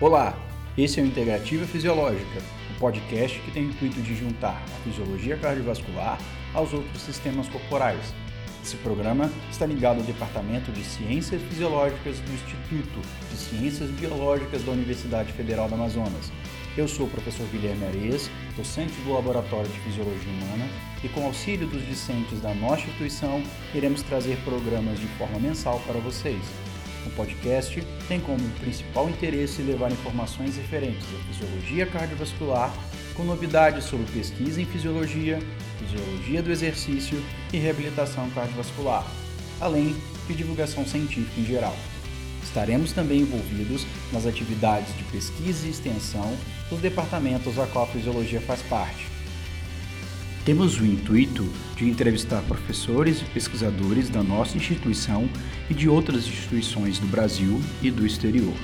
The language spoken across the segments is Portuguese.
Olá, esse é o Integrativa Fisiológica, o um podcast que tem o intuito de juntar a fisiologia cardiovascular aos outros sistemas corporais. Esse programa está ligado ao Departamento de Ciências Fisiológicas do Instituto de Ciências Biológicas da Universidade Federal do Amazonas. Eu sou o professor Guilherme Areias, docente do Laboratório de Fisiologia Humana, e com auxílio dos discentes da nossa instituição, iremos trazer programas de forma mensal para vocês. O podcast tem como principal interesse levar informações referentes à fisiologia cardiovascular, com novidades sobre pesquisa em fisiologia, fisiologia do exercício e reabilitação cardiovascular, além de divulgação científica em geral. Estaremos também envolvidos nas atividades de pesquisa e extensão dos departamentos a qual a fisiologia faz parte temos o intuito de entrevistar professores e pesquisadores da nossa instituição e de outras instituições do Brasil e do exterior.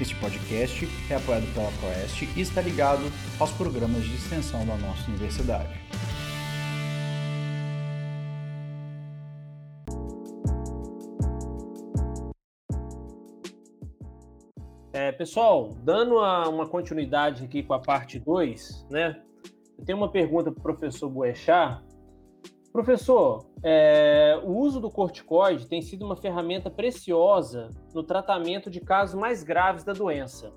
Este podcast é apoiado pela Proeste e está ligado aos programas de extensão da nossa universidade. É, pessoal, dando uma continuidade aqui com a parte 2, né? Eu tenho uma pergunta para o professor Boechat. Professor, é, o uso do corticoide tem sido uma ferramenta preciosa no tratamento de casos mais graves da doença.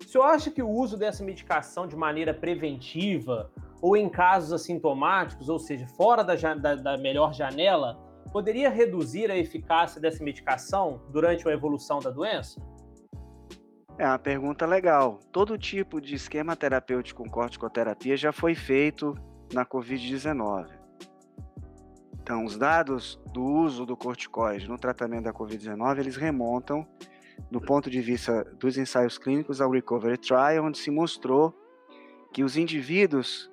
O senhor acha que o uso dessa medicação de maneira preventiva ou em casos assintomáticos, ou seja, fora da, da, da melhor janela, poderia reduzir a eficácia dessa medicação durante a evolução da doença? É uma pergunta legal. Todo tipo de esquema terapêutico com corticoterapia já foi feito na Covid-19. Então, os dados do uso do corticoide no tratamento da Covid-19, eles remontam, do ponto de vista dos ensaios clínicos, ao Recovery Trial, onde se mostrou que os indivíduos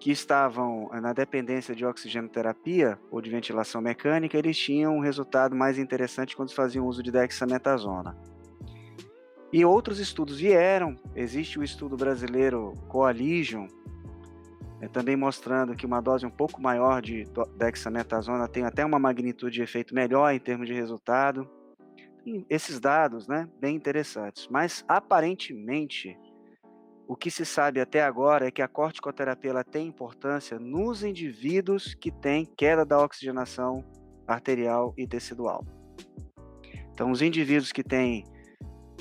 que estavam na dependência de oxigenoterapia ou de ventilação mecânica, eles tinham um resultado mais interessante quando faziam uso de dexametasona. E outros estudos vieram. Existe o estudo brasileiro Coalition, é, também mostrando que uma dose um pouco maior de dexametasona tem até uma magnitude de efeito melhor em termos de resultado. E esses dados, né, bem interessantes. Mas aparentemente, o que se sabe até agora é que a corticoterapia tem importância nos indivíduos que têm queda da oxigenação arterial e tecidual. Então, os indivíduos que têm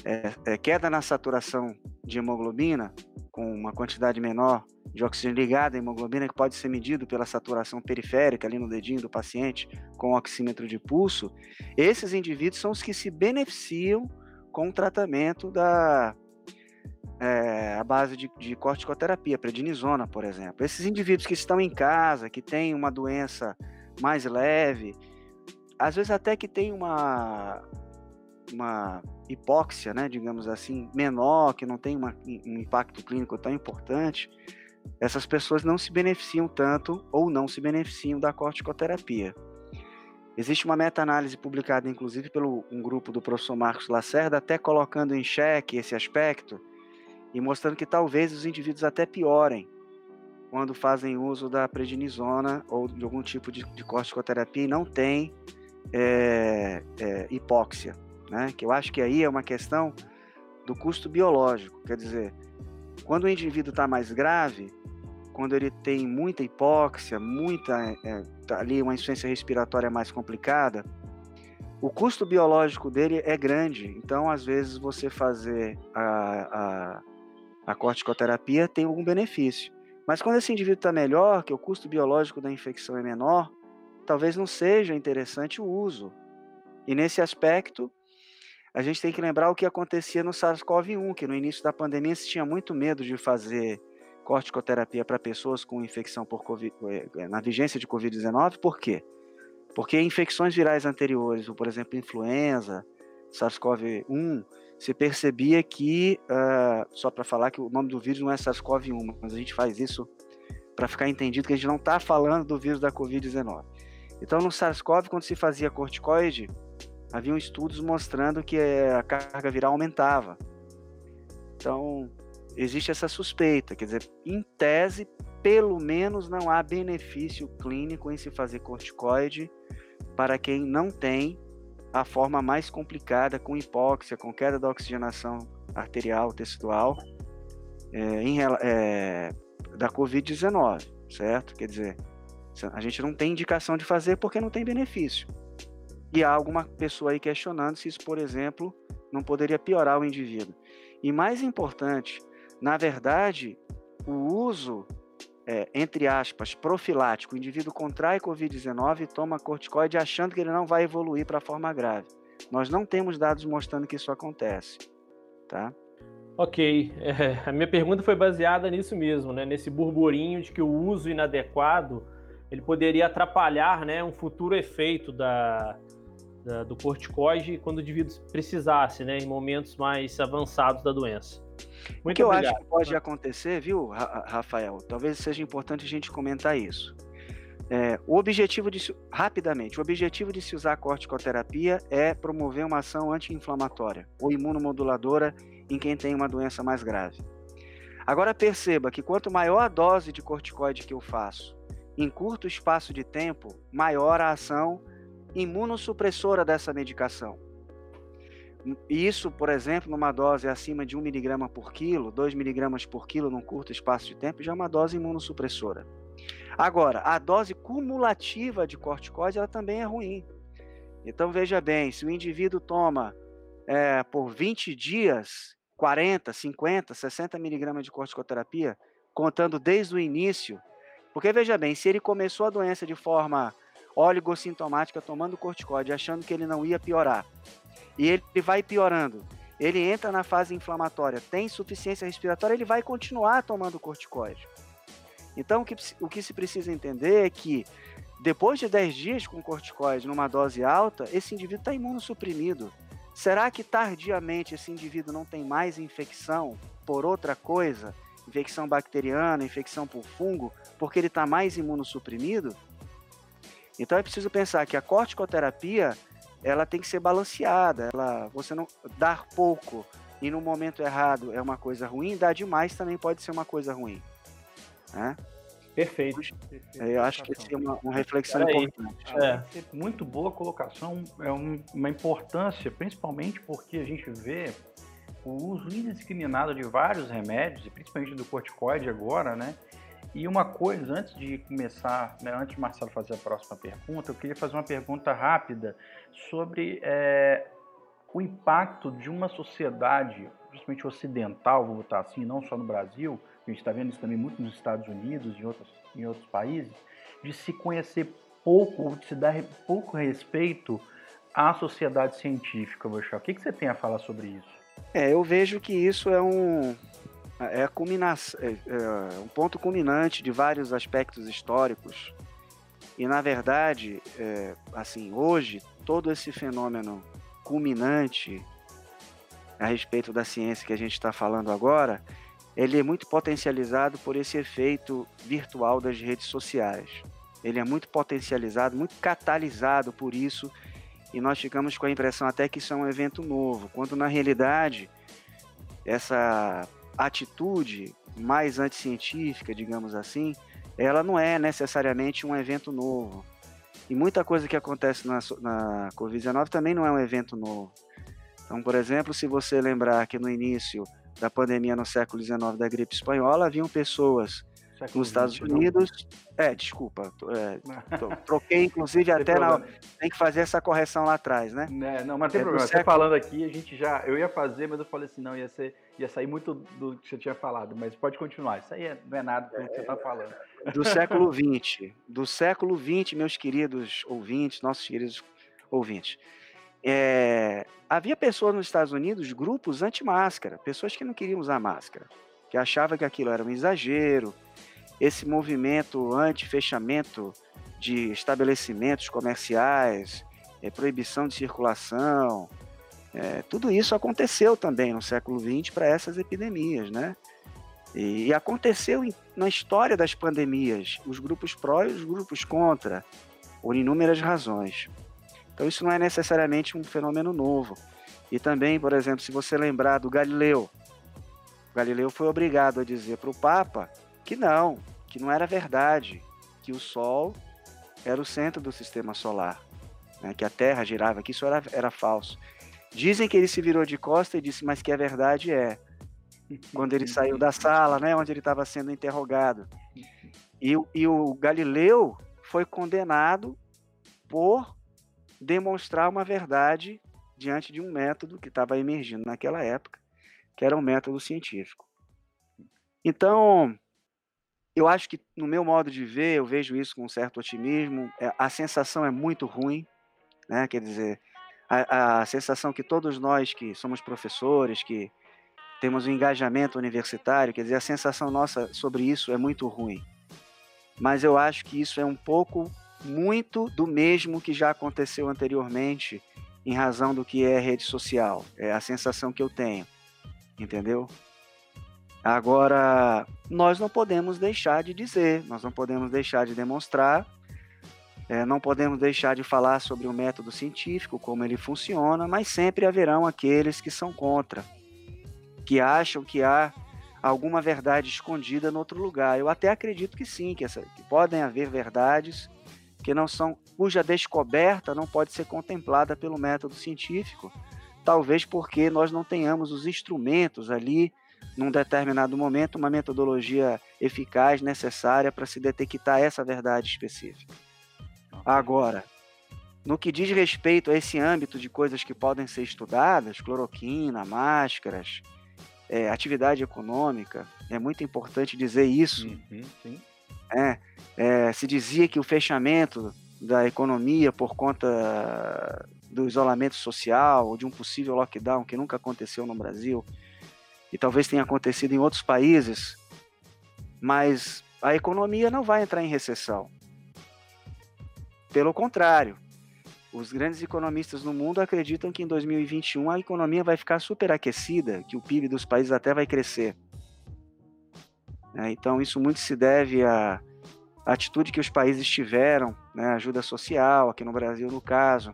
é, é, queda na saturação de hemoglobina, com uma quantidade menor de oxigênio ligado à hemoglobina, que pode ser medido pela saturação periférica ali no dedinho do paciente, com o oxímetro de pulso, esses indivíduos são os que se beneficiam com o tratamento da é, a base de, de corticoterapia, prednisona, por exemplo. Esses indivíduos que estão em casa, que têm uma doença mais leve, às vezes até que tem uma, uma hipóxia, né, digamos assim, menor, que não tem uma, um impacto clínico tão importante, essas pessoas não se beneficiam tanto ou não se beneficiam da corticoterapia. Existe uma meta-análise publicada, inclusive, pelo um grupo do professor Marcos Lacerda, até colocando em xeque esse aspecto e mostrando que talvez os indivíduos até piorem quando fazem uso da prednisona ou de algum tipo de, de corticoterapia e não tem é, é, hipóxia né? Que eu acho que aí é uma questão do custo biológico, quer dizer, quando o indivíduo está mais grave, quando ele tem muita hipóxia, muita é, tá ali uma insuficiência respiratória mais complicada, o custo biológico dele é grande. Então, às vezes, você fazer a, a, a corticoterapia tem algum benefício. Mas quando esse indivíduo está melhor, que o custo biológico da infecção é menor, talvez não seja interessante o uso. E nesse aspecto, a gente tem que lembrar o que acontecia no SARS-CoV-1, que no início da pandemia se tinha muito medo de fazer corticoterapia para pessoas com infecção por COVID, eh, eh, na vigência de Covid-19. Por quê? Porque infecções virais anteriores, por exemplo, influenza, SARS-CoV-1, se percebia que, uh, só para falar que o nome do vírus não é SARS-CoV-1, mas a gente faz isso para ficar entendido que a gente não está falando do vírus da Covid-19. Então, no SARS-CoV, quando se fazia corticoide, haviam estudos mostrando que a carga viral aumentava. Então, existe essa suspeita, quer dizer, em tese, pelo menos não há benefício clínico em se fazer corticoide para quem não tem a forma mais complicada, com hipóxia, com queda da oxigenação arterial, tecidual, é, em, é, da Covid-19, certo? Quer dizer, a gente não tem indicação de fazer porque não tem benefício. E há alguma pessoa aí questionando se isso, por exemplo, não poderia piorar o indivíduo. E mais importante, na verdade, o uso, é, entre aspas, profilático, o indivíduo contrai Covid-19 e toma corticoide achando que ele não vai evoluir para a forma grave. Nós não temos dados mostrando que isso acontece, tá? Ok, é, a minha pergunta foi baseada nisso mesmo, né? Nesse burburinho de que o uso inadequado ele poderia atrapalhar, né, um futuro efeito da, da, do corticoide quando o indivíduo precisasse, né, em momentos mais avançados da doença. Muito o que obrigado. eu acho que pode acontecer, viu, Rafael? Talvez seja importante a gente comentar isso. É, o objetivo de rapidamente, o objetivo de se usar corticoterapia é promover uma ação anti-inflamatória ou imunomoduladora em quem tem uma doença mais grave. Agora perceba que quanto maior a dose de corticoide que eu faço, em curto espaço de tempo, maior a ação imunossupressora dessa medicação. Isso, por exemplo, numa dose acima de 1 mg por quilo, 2 mg por quilo num curto espaço de tempo, já é uma dose imunossupressora. Agora, a dose cumulativa de corticoide ela também é ruim. Então, veja bem, se o indivíduo toma é, por 20 dias 40, 50, 60 miligramas de corticoterapia, contando desde o início, porque veja bem, se ele começou a doença de forma oligossintomática tomando corticoide, achando que ele não ia piorar. E ele vai piorando. Ele entra na fase inflamatória, tem insuficiência respiratória, ele vai continuar tomando corticoide. Então, o que, o que se precisa entender é que, depois de 10 dias com corticoide numa dose alta, esse indivíduo está imunossuprimido. Será que tardiamente esse indivíduo não tem mais infecção por outra coisa? Infecção bacteriana, infecção por fungo, porque ele está mais imunossuprimido? Então é preciso pensar que a corticoterapia ela tem que ser balanceada. Ela, você não dar pouco e no momento errado é uma coisa ruim, dar demais também pode ser uma coisa ruim. Né? Perfeito. Eu acho que essa é uma, uma reflexão importante. É. Muito boa colocação, é uma importância, principalmente porque a gente vê o uso indiscriminado de vários remédios, e principalmente do corticoide agora, né? E uma coisa, antes de começar, né, antes de Marcelo fazer a próxima pergunta, eu queria fazer uma pergunta rápida sobre é, o impacto de uma sociedade, principalmente ocidental, vou botar assim, não só no Brasil, a gente está vendo isso também muito nos Estados Unidos e em outros, em outros países, de se conhecer pouco, de se dar pouco respeito à sociedade científica, Bochá. O que, que você tem a falar sobre isso? É, eu vejo que isso é um, é, é, é um ponto culminante de vários aspectos históricos. E na verdade, é, assim, hoje todo esse fenômeno culminante a respeito da ciência que a gente está falando agora, ele é muito potencializado por esse efeito virtual das redes sociais. Ele é muito potencializado, muito catalisado por isso, e nós ficamos com a impressão até que isso é um evento novo, quando na realidade essa atitude mais anticientífica, digamos assim, ela não é necessariamente um evento novo. E muita coisa que acontece na, na Covid-19 também não é um evento novo. Então, por exemplo, se você lembrar que no início da pandemia no século XIX da gripe espanhola, haviam pessoas Século nos Estados Unidos. Não. É, desculpa. É, troquei, inclusive, até na. Tem que fazer essa correção lá atrás, né? É, não, mas tem é, problema. Século... Você falando aqui, a gente já. Eu ia fazer, mas eu falei assim, não, ia, ser, ia sair muito do que você tinha falado, mas pode continuar. Isso aí é, não é nada do que você está falando. Do século XX. Do século XX, meus queridos ouvintes, nossos queridos ouvintes. É, havia pessoas nos Estados Unidos, grupos anti-máscara, pessoas que não queriam usar máscara, que achavam que aquilo era um exagero, esse movimento anti-fechamento de estabelecimentos comerciais, é, proibição de circulação, é, tudo isso aconteceu também no século XX para essas epidemias, né? E, e aconteceu em, na história das pandemias, os grupos pró e os grupos contra, por inúmeras razões. Então isso não é necessariamente um fenômeno novo. E também, por exemplo, se você lembrar do Galileu, Galileu foi obrigado a dizer para o Papa que não, que não era verdade, que o Sol era o centro do sistema solar. né, que a Terra girava, que isso era, era falso. Dizem que ele se virou de costa e disse, mas que a verdade é. Quando ele saiu da sala, né, onde ele estava sendo interrogado. E, e o Galileu foi condenado por demonstrar uma verdade diante de um método que estava emergindo naquela época, que era um método científico. Então, eu acho que, no meu modo de ver, eu vejo isso com um certo otimismo. É, a sensação é muito ruim, né? quer dizer, a, a sensação que todos nós que somos professores, que temos um engajamento universitário, quer dizer, a sensação nossa sobre isso é muito ruim. Mas eu acho que isso é um pouco, muito do mesmo que já aconteceu anteriormente, em razão do que é rede social. É a sensação que eu tenho, entendeu? Agora, nós não podemos deixar de dizer, nós não podemos deixar de demonstrar, é, não podemos deixar de falar sobre o método científico, como ele funciona, mas sempre haverão aqueles que são contra, que acham que há alguma verdade escondida em outro lugar. Eu até acredito que sim, que, essa, que podem haver verdades que não são, cuja descoberta não pode ser contemplada pelo método científico, talvez porque nós não tenhamos os instrumentos ali num determinado momento, uma metodologia eficaz, necessária para se detectar essa verdade específica. Agora, no que diz respeito a esse âmbito de coisas que podem ser estudadas, cloroquina, máscaras, é, atividade econômica, é muito importante dizer isso. Uhum, é, é, se dizia que o fechamento da economia por conta do isolamento social de um possível lockdown que nunca aconteceu no Brasil e talvez tenha acontecido em outros países, mas a economia não vai entrar em recessão. Pelo contrário, os grandes economistas no mundo acreditam que em 2021 a economia vai ficar superaquecida, que o PIB dos países até vai crescer. É, então, isso muito se deve à atitude que os países tiveram, né, ajuda social, aqui no Brasil, no caso,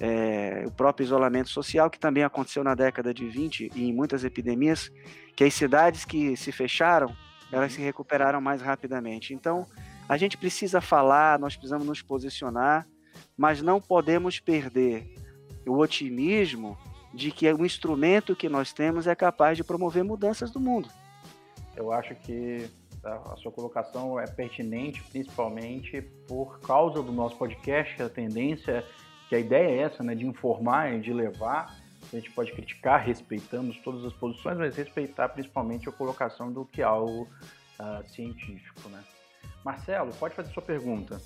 é, o próprio isolamento social, que também aconteceu na década de 20 e em muitas epidemias, que as cidades que se fecharam, elas se recuperaram mais rapidamente. Então, a gente precisa falar, nós precisamos nos posicionar, mas não podemos perder o otimismo de que o instrumento que nós temos é capaz de promover mudanças do mundo. Eu acho que a sua colocação é pertinente, principalmente por causa do nosso podcast, a tendência que a ideia é essa, né, de informar e de levar. A gente pode criticar, respeitamos todas as posições, mas respeitar principalmente a colocação do que é algo uh, científico, né? Marcelo, pode fazer sua pergunta.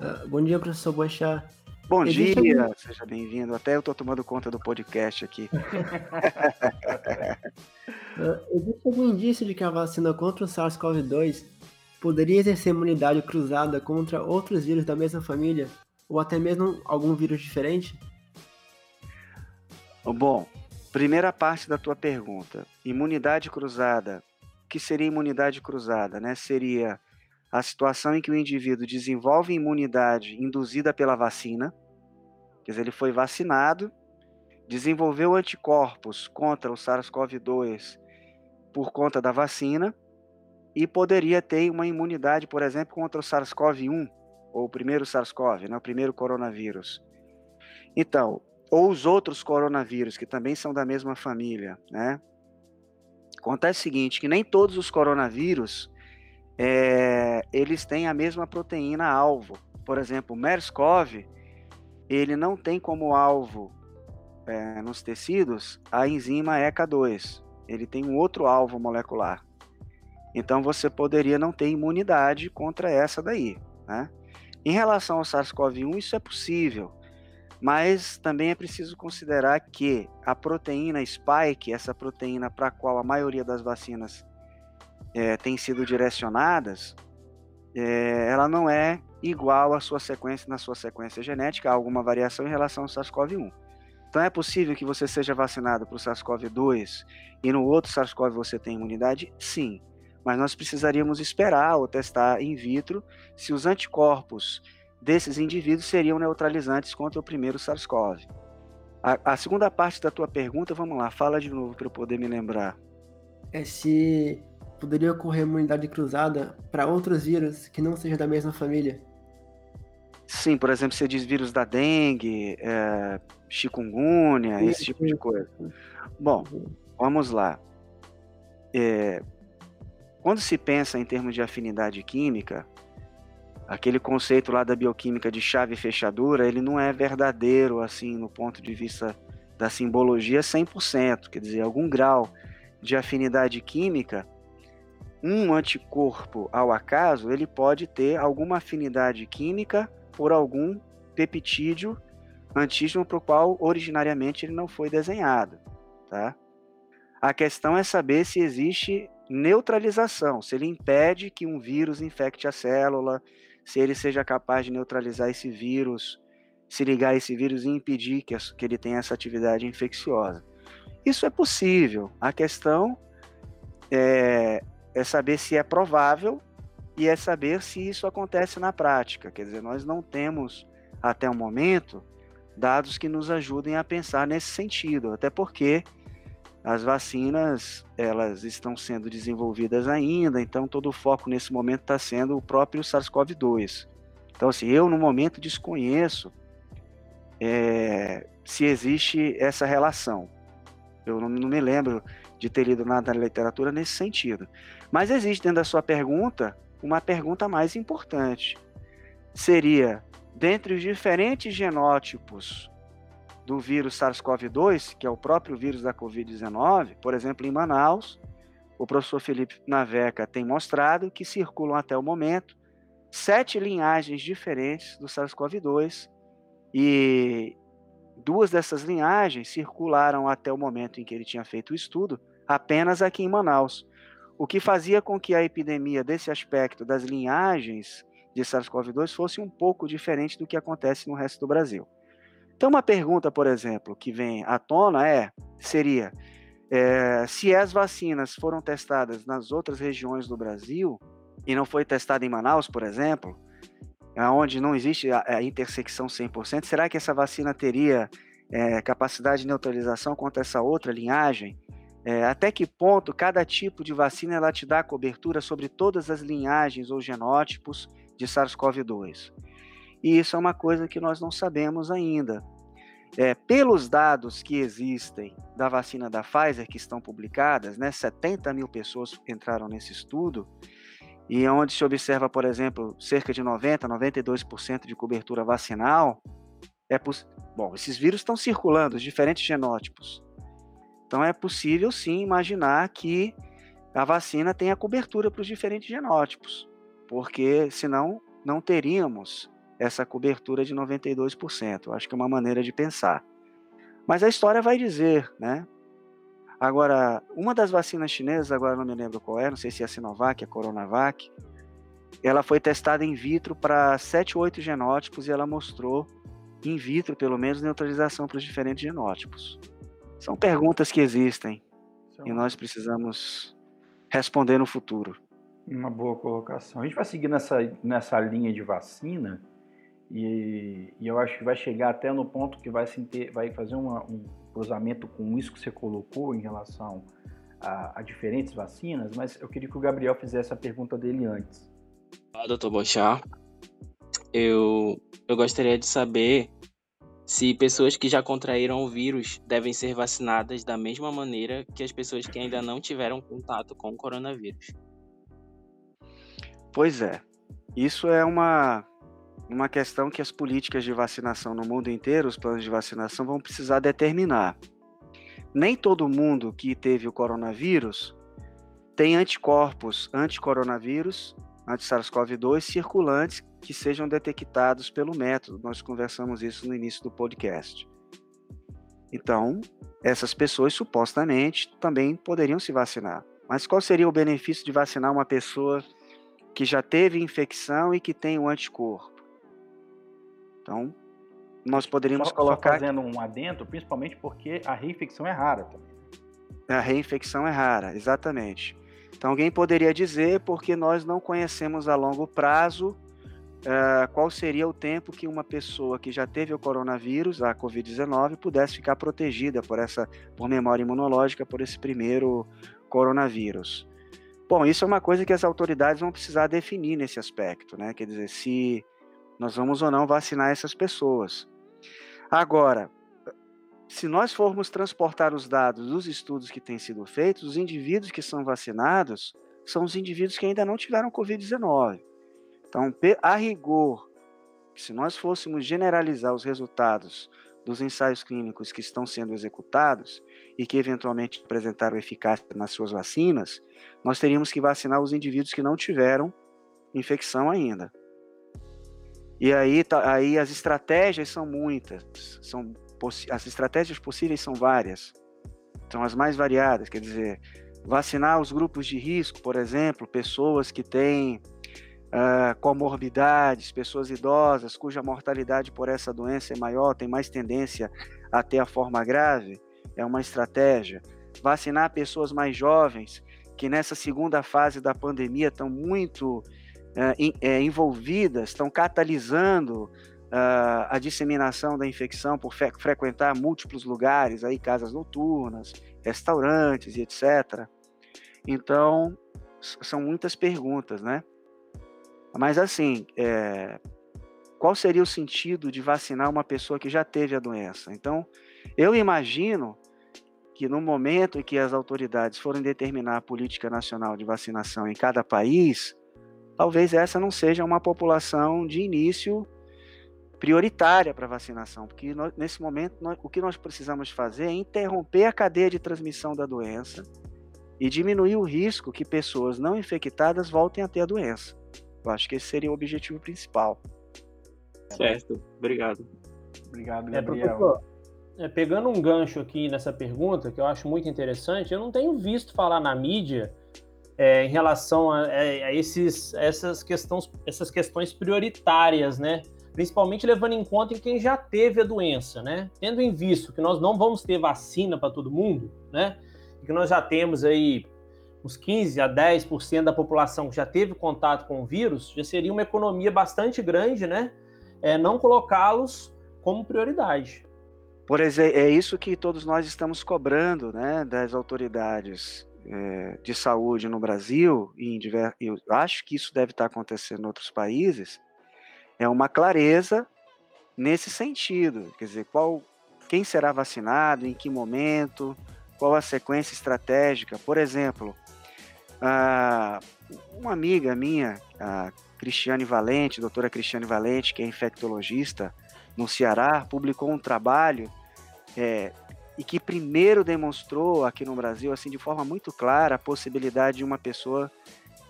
Uh, bom dia, professor Boechat. Bom Existe dia, algum... seja bem-vindo. Até eu estou tomando conta do podcast aqui. uh, existe algum indício de que a vacina contra o SARS-CoV-2 poderia exercer imunidade cruzada contra outros vírus da mesma família, ou até mesmo algum vírus diferente? Bom, primeira parte da tua pergunta, imunidade cruzada. O que seria imunidade cruzada? Né? Seria a situação em que o indivíduo desenvolve imunidade induzida pela vacina, quer dizer, ele foi vacinado, desenvolveu anticorpos contra o SARS-CoV-2 por conta da vacina e poderia ter uma imunidade, por exemplo, contra o SARS-CoV-1 ou o primeiro SARS-CoV, né, o primeiro coronavírus. Então, ou os outros coronavírus, que também são da mesma família, né? Acontece o seguinte, que nem todos os coronavírus, é, eles têm a mesma proteína alvo. Por exemplo, o MERS-CoV, ele não tem como alvo é, nos tecidos a enzima ECA2. Ele tem um outro alvo molecular. Então você poderia não ter imunidade contra essa daí, né? Em relação ao SARS-CoV-1, isso é possível, mas também é preciso considerar que a proteína spike, essa proteína para a qual a maioria das vacinas é, tem sido direcionadas, é, ela não é igual à sua sequência na sua sequência genética, há alguma variação em relação ao SARS-CoV-1. Então é possível que você seja vacinado para o SARS-CoV-2 e no outro SARS-CoV você tenha imunidade? Sim mas nós precisaríamos esperar ou testar in vitro se os anticorpos desses indivíduos seriam neutralizantes contra o primeiro SARS-CoV. A, a, segunda parte da tua pergunta, vamos lá, fala de novo para eu poder me lembrar. É se poderia ocorrer imunidade cruzada para outros vírus que não sejam da mesma família. Sim, por exemplo, você diz vírus da dengue, é, chikungunya, esse tipo de coisa. Bom, vamos lá. É, quando se pensa em termos de afinidade química, aquele conceito lá da bioquímica de chave e fechadura, ele não é verdadeiro, assim, no ponto de vista da simbologia 100%, quer dizer, algum grau de afinidade química, um anticorpo ao acaso, ele pode ter alguma afinidade química por algum peptídeo antígeno para o qual originariamente ele não foi desenhado, tá? A questão é saber se existe neutralização, se ele impede que um vírus infecte a célula, se ele seja capaz de neutralizar esse vírus, se ligar a esse vírus e impedir que, que ele tenha essa atividade infecciosa. Isso é possível. A questão é, é saber se é provável e é saber se isso acontece na prática. Quer dizer, nós não temos, até o momento, dados que nos ajudem a pensar nesse sentido, até porque as vacinas elas estão sendo desenvolvidas ainda, então todo o foco nesse momento está sendo o próprio SARS-CoV-2. Então, assim, eu no momento desconheço é, se existe essa relação. Eu não, não, me lembro de ter lido nada na literatura nesse sentido. Mas existe dentro da sua pergunta uma pergunta mais importante. Seria, dentre os diferentes genótipos do vírus SARS-CoV-2, que é o próprio vírus da Covid-19, por exemplo, em Manaus, o professor Felipe Naveca tem mostrado que circulam até o momento sete linhagens diferentes do SARS-CoV-2 e duas dessas linhagens circularam até o momento em que ele tinha feito o estudo apenas aqui em Manaus o que fazia com que a epidemia desse aspecto das linhagens de SARS-CoV-2 fosse um pouco diferente do que acontece no resto do Brasil. Então, uma pergunta, por exemplo, que vem à tona é, seria, é, se as vacinas foram testadas nas outras regiões do Brasil e não foi testada em Manaus, por exemplo, onde não existe a, a intersecção 100%, será que essa vacina teria é, capacidade de neutralização contra essa outra linhagem? É, até que ponto cada tipo de vacina ela te dá cobertura sobre todas as linhagens ou genótipos de SARS-CoV-2? E isso é uma coisa que nós não sabemos ainda. É, pelos dados que existem da vacina da Pfizer, que estão publicadas, né, 70 mil pessoas entraram nesse estudo, e onde se observa, por exemplo, cerca de 90, 92% de cobertura vacinal, é bom, esses vírus estão circulando, os diferentes genótipos. Então é possível sim imaginar que a vacina tenha cobertura para os diferentes genótipos, porque senão não teríamos essa cobertura de 92%. Eu acho que é uma maneira de pensar. Mas a história vai dizer, né? Agora, uma das vacinas chinesas, agora não me lembro qual é, não sei se é a Sinovac, a Coronavac, ela foi testada in vitro para 7 ou 8 genótipos e ela mostrou, in vitro pelo menos, neutralização para os diferentes genótipos. São perguntas que existem e nós precisamos responder no futuro. Uma boa colocação. A gente vai seguir nessa, nessa linha de vacina e, e eu acho que vai chegar até no ponto que vai, se vai fazer uma, um cruzamento com isso que você colocou em relação a, a, diferentes vacinas, mas eu queria que o Gabriel fizesse a pergunta dele antes. Olá, doutor Bochá. Eu, eu gostaria de saber se pessoas que já contraíram o vírus devem ser vacinadas da mesma maneira que as pessoas que ainda não tiveram contato com o coronavírus. Pois é. Isso é uma, uma questão que as políticas de vacinação no mundo inteiro, os planos de vacinação, vão precisar determinar. Nem todo mundo que teve o coronavírus tem anticorpos anti-coronavírus, anti-SARS-CoV-2 circulantes que sejam detectados pelo método. Nós conversamos isso no início do podcast. Então, essas pessoas supostamente também poderiam se vacinar. Mas qual seria o benefício de vacinar uma pessoa que já teve infecção e que tem o um anticorpo? Então, nós poderíamos só, colocar. Só fazendo um adentro, principalmente porque a reinfecção é rara também. A reinfecção é rara, exatamente. Então, alguém poderia dizer porque nós não conhecemos a longo prazo uh, qual seria o tempo que uma pessoa que já teve o coronavírus, a Covid-19, pudesse ficar protegida por essa, por memória imunológica, por esse primeiro coronavírus. Bom, isso é uma coisa que as autoridades vão precisar definir nesse aspecto, né? Quer dizer, se nós vamos ou não vacinar essas pessoas. Agora, se nós formos transportar os dados dos estudos que têm sido feitos, os indivíduos que são vacinados são os indivíduos que ainda não tiveram Covid-19. Então, a rigor, se nós fôssemos generalizar os resultados dos ensaios clínicos que estão sendo executados e que eventualmente apresentaram eficácia nas suas vacinas, nós teríamos que vacinar os indivíduos que não tiveram infecção ainda. E aí, tá, aí as estratégias são muitas, são as estratégias possíveis são várias, são as mais variadas, quer dizer, vacinar os grupos de risco, por exemplo, pessoas que têm uh, comorbidades, pessoas idosas cuja mortalidade por essa doença é maior, tem mais tendência a ter a forma grave, é uma estratégia. Vacinar pessoas mais jovens que nessa segunda fase da pandemia estão muito é, envolvidas, estão catalisando uh, a disseminação da infecção por fre frequentar múltiplos lugares, aí casas noturnas, restaurantes e etc. Então, são muitas perguntas, né? Mas assim, é, qual seria o sentido de vacinar uma pessoa que já teve a doença? Então, eu imagino que no momento em que as autoridades forem determinar a política nacional de vacinação em cada país, talvez essa não seja uma população de início prioritária para vacinação, porque nós, nesse momento nós, o que nós precisamos fazer é interromper a cadeia de transmissão da doença e diminuir o risco que pessoas não infectadas voltem a ter a doença. Eu acho que esse seria o objetivo principal. Certo, obrigado. Obrigado, é, Gabriel. É, é, pegando um gancho aqui nessa pergunta, que eu acho muito interessante, eu não tenho visto falar na mídia é, em relação a, é, a, esses, essas, questões, essas questões prioritárias, né? Principalmente levando em conta em quem já teve a doença, né? Tendo em vista que nós não vamos ter vacina para todo mundo, né? E que nós já temos aí uns 15 a 10% da população que já teve contato com o vírus, já seria uma economia bastante grande, né? É, não colocá-los como prioridade. Por exemplo, é isso que todos nós estamos cobrando, né, das autoridades é, de saúde no Brasil e em diver... eu acho que isso deve estar acontecendo em outros países. É uma clareza nesse sentido, quer dizer, qual, quem será vacinado, em que momento, qual a sequência estratégica. Por exemplo, ah, uma amiga minha, a Cristiane Valente, doutora Cristiane Valente, que é infectologista no Ceará, publicou um trabalho é, e que primeiro demonstrou aqui no Brasil, assim, de forma muito clara, a possibilidade de uma pessoa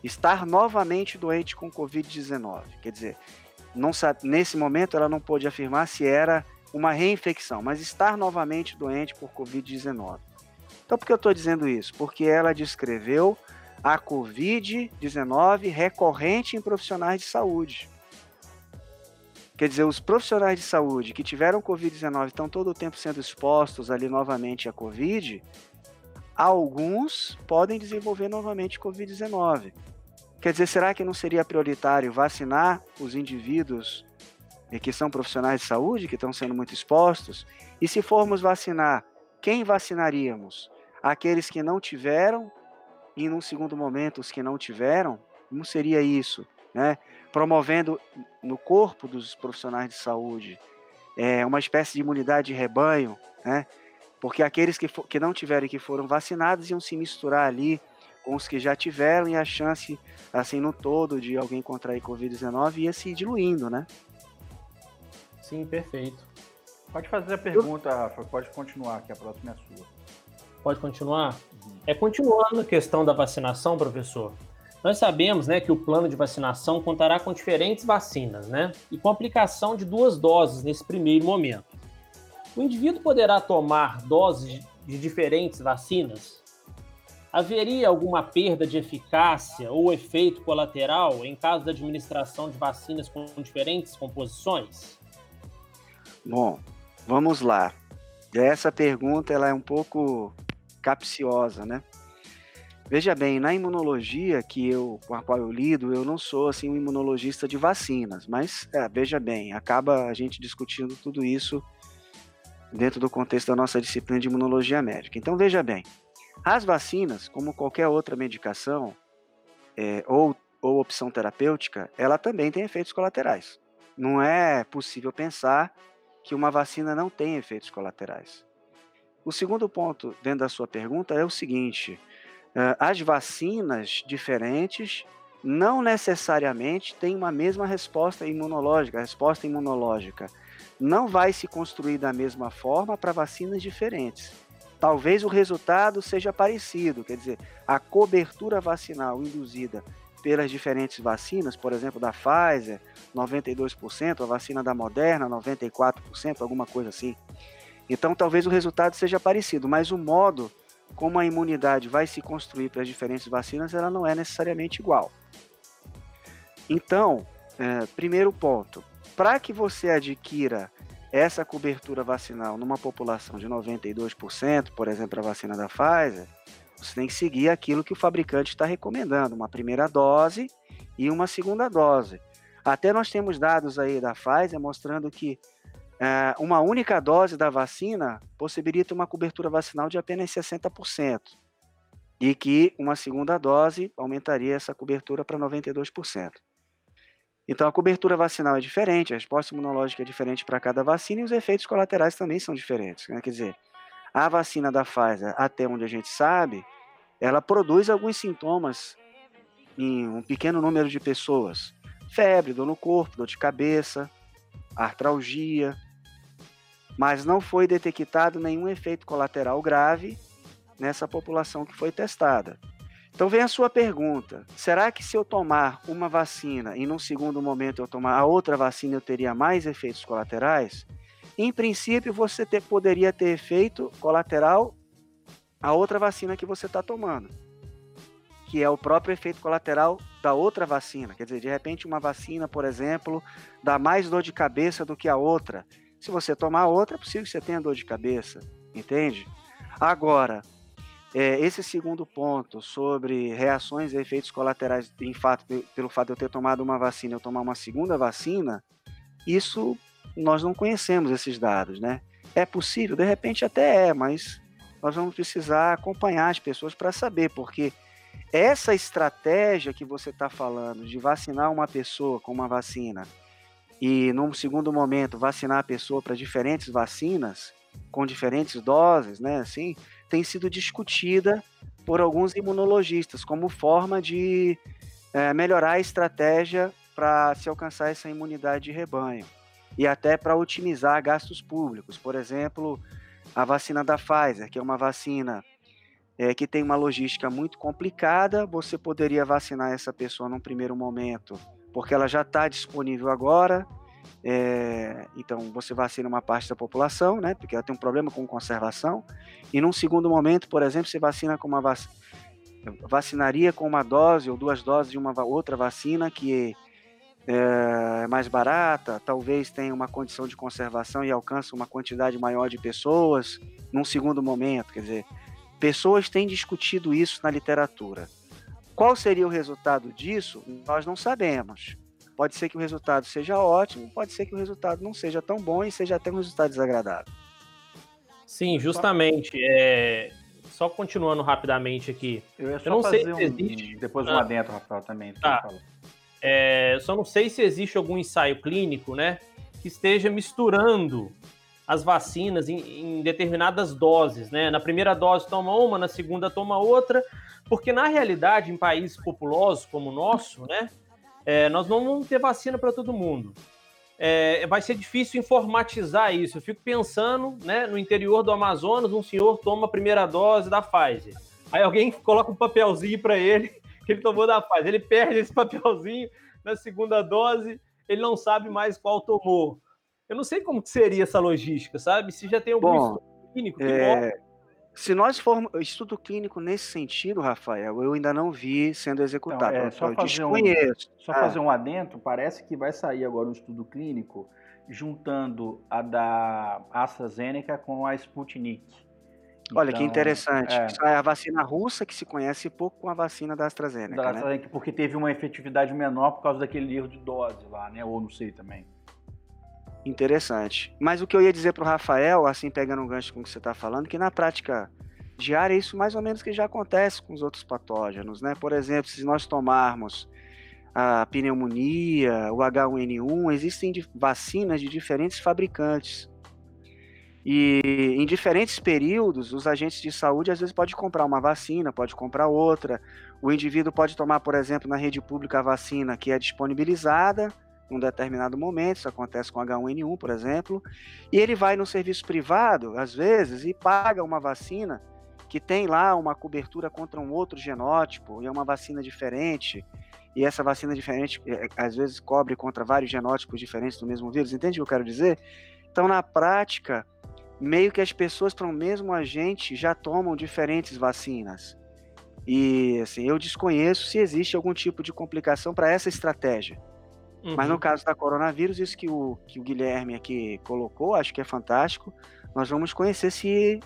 estar novamente doente com Covid-19. Quer dizer, não sabe, nesse momento ela não pôde afirmar se era uma reinfecção, mas estar novamente doente por Covid-19. Então, por que eu estou dizendo isso? Porque ela descreveu a Covid-19 recorrente em profissionais de saúde. Quer dizer, os profissionais de saúde que tiveram Covid-19 estão todo o tempo sendo expostos ali novamente à Covid, alguns podem desenvolver novamente Covid-19. Quer dizer, será que não seria prioritário vacinar os indivíduos que são profissionais de saúde, que estão sendo muito expostos? E se formos vacinar, quem vacinaríamos? Aqueles que não tiveram e, num segundo momento, os que não tiveram, como seria isso? Né? Promovendo no corpo dos profissionais de saúde é, uma espécie de imunidade de rebanho, né? porque aqueles que, for, que não tiveram e que foram vacinados iam se misturar ali com os que já tiveram e a chance, assim, no todo, de alguém contrair Covid-19 ia se diluindo, né? Sim, perfeito. Pode fazer a pergunta, Rafa, pode continuar, que a próxima é sua. Pode continuar? É continuando a questão da vacinação, professor. Nós sabemos, né, que o plano de vacinação contará com diferentes vacinas, né, e com aplicação de duas doses nesse primeiro momento. O indivíduo poderá tomar doses de diferentes vacinas? Haveria alguma perda de eficácia ou efeito colateral em caso da administração de vacinas com diferentes composições? Bom, vamos lá. Essa pergunta ela é um pouco capciosa, né? Veja bem, na imunologia que eu, com a qual eu lido, eu não sou assim um imunologista de vacinas, mas é, veja bem, acaba a gente discutindo tudo isso dentro do contexto da nossa disciplina de imunologia médica. Então veja bem, as vacinas, como qualquer outra medicação é, ou, ou opção terapêutica, ela também tem efeitos colaterais. não é possível pensar que uma vacina não tem efeitos colaterais. O segundo ponto dentro da sua pergunta é o seguinte: as vacinas diferentes não necessariamente têm uma mesma resposta imunológica. A resposta imunológica não vai se construir da mesma forma para vacinas diferentes. Talvez o resultado seja parecido, quer dizer, a cobertura vacinal induzida pelas diferentes vacinas, por exemplo, da Pfizer, 92%, a vacina da Moderna, 94%, alguma coisa assim. Então, talvez o resultado seja parecido, mas o modo como a imunidade vai se construir para as diferentes vacinas, ela não é necessariamente igual. Então, é, primeiro ponto, para que você adquira essa cobertura vacinal numa população de 92%, por exemplo, a vacina da Pfizer, você tem que seguir aquilo que o fabricante está recomendando, uma primeira dose e uma segunda dose. Até nós temos dados aí da Pfizer mostrando que uma única dose da vacina possibilita uma cobertura vacinal de apenas 60%, e que uma segunda dose aumentaria essa cobertura para 92%. Então, a cobertura vacinal é diferente, a resposta imunológica é diferente para cada vacina e os efeitos colaterais também são diferentes. Né? Quer dizer, a vacina da Pfizer, até onde a gente sabe, ela produz alguns sintomas em um pequeno número de pessoas: febre, dor no corpo, dor de cabeça, artralgia, mas não foi detectado nenhum efeito colateral grave nessa população que foi testada. Então vem a sua pergunta: será que se eu tomar uma vacina e num segundo momento eu tomar a outra vacina eu teria mais efeitos colaterais? Em princípio, você ter, poderia ter efeito colateral a outra vacina que você está tomando, que é o próprio efeito colateral da outra vacina. Quer dizer, de repente, uma vacina, por exemplo, dá mais dor de cabeça do que a outra. Se você tomar outra, é possível que você tenha dor de cabeça, entende? Agora, é, esse segundo ponto sobre reações e efeitos colaterais, em fato, pelo fato de eu ter tomado uma vacina, eu tomar uma segunda vacina, isso nós não conhecemos esses dados, né? É possível, de repente até é, mas nós vamos precisar acompanhar as pessoas para saber, porque essa estratégia que você está falando de vacinar uma pessoa com uma vacina e, num segundo momento, vacinar a pessoa para diferentes vacinas, com diferentes doses, né, assim, tem sido discutida por alguns imunologistas como forma de é, melhorar a estratégia para se alcançar essa imunidade de rebanho e até para otimizar gastos públicos. Por exemplo, a vacina da Pfizer, que é uma vacina é, que tem uma logística muito complicada, você poderia vacinar essa pessoa num primeiro momento porque ela já está disponível agora. É, então você vacina uma parte da população, né? Porque ela tem um problema com conservação. E num segundo momento, por exemplo, você vacina com uma vac... vacinaria com uma dose ou duas doses de uma outra vacina que é mais barata, talvez tenha uma condição de conservação e alcança uma quantidade maior de pessoas num segundo momento. Quer dizer, pessoas têm discutido isso na literatura. Qual seria o resultado disso? Nós não sabemos. Pode ser que o resultado seja ótimo, pode ser que o resultado não seja tão bom e seja até um resultado desagradável. Sim, justamente. É... Só continuando rapidamente aqui. Eu, eu não sei se um, existe. Depois um ah, adentro, Rafael, também. Tá. É, só não sei se existe algum ensaio clínico, né, que esteja misturando as vacinas em, em, determinadas doses, né? Na primeira dose toma uma, na segunda toma outra, porque, na realidade, em países populosos como o nosso, né, é, nós não vamos ter vacina para todo mundo. É, vai ser difícil informatizar isso. Eu fico pensando, né, no interior do Amazonas, um senhor toma a primeira dose da Pfizer. Aí alguém coloca um papelzinho para ele que ele tomou da Pfizer. Ele perde esse papelzinho na segunda dose, ele não sabe mais qual tomou. Eu não sei como seria essa logística, sabe? Se já tem algum Bom, clínico que é... Se nós formos estudo clínico nesse sentido, Rafael, eu ainda não vi sendo executado. Não, é, só eu fazer desconheço. Um, só ah. fazer um adentro, parece que vai sair agora um estudo clínico juntando a da AstraZeneca com a Sputnik. Olha que então, interessante. É. é a vacina russa que se conhece pouco com a vacina da AstraZeneca. Da AstraZeneca, né? porque teve uma efetividade menor por causa daquele erro de dose lá, né? Ou não sei também. Interessante. Mas o que eu ia dizer para o Rafael, assim, pegando um gancho com o que você está falando, que na prática diária isso mais ou menos que já acontece com os outros patógenos, né? Por exemplo, se nós tomarmos a pneumonia, o H1N1, existem vacinas de diferentes fabricantes. E em diferentes períodos, os agentes de saúde às vezes pode comprar uma vacina, pode comprar outra. O indivíduo pode tomar, por exemplo, na rede pública a vacina que é disponibilizada num determinado momento, isso acontece com H1N1, por exemplo, e ele vai no serviço privado, às vezes, e paga uma vacina que tem lá uma cobertura contra um outro genótipo, e é uma vacina diferente, e essa vacina diferente, é, às vezes, cobre contra vários genótipos diferentes do mesmo vírus, entende o que eu quero dizer? Então, na prática, meio que as pessoas para o mesmo agente já tomam diferentes vacinas. E assim, eu desconheço se existe algum tipo de complicação para essa estratégia. Uhum. Mas no uhum. caso da coronavírus, isso que o, que o Guilherme aqui colocou, acho que é fantástico. Nós vamos conhecer se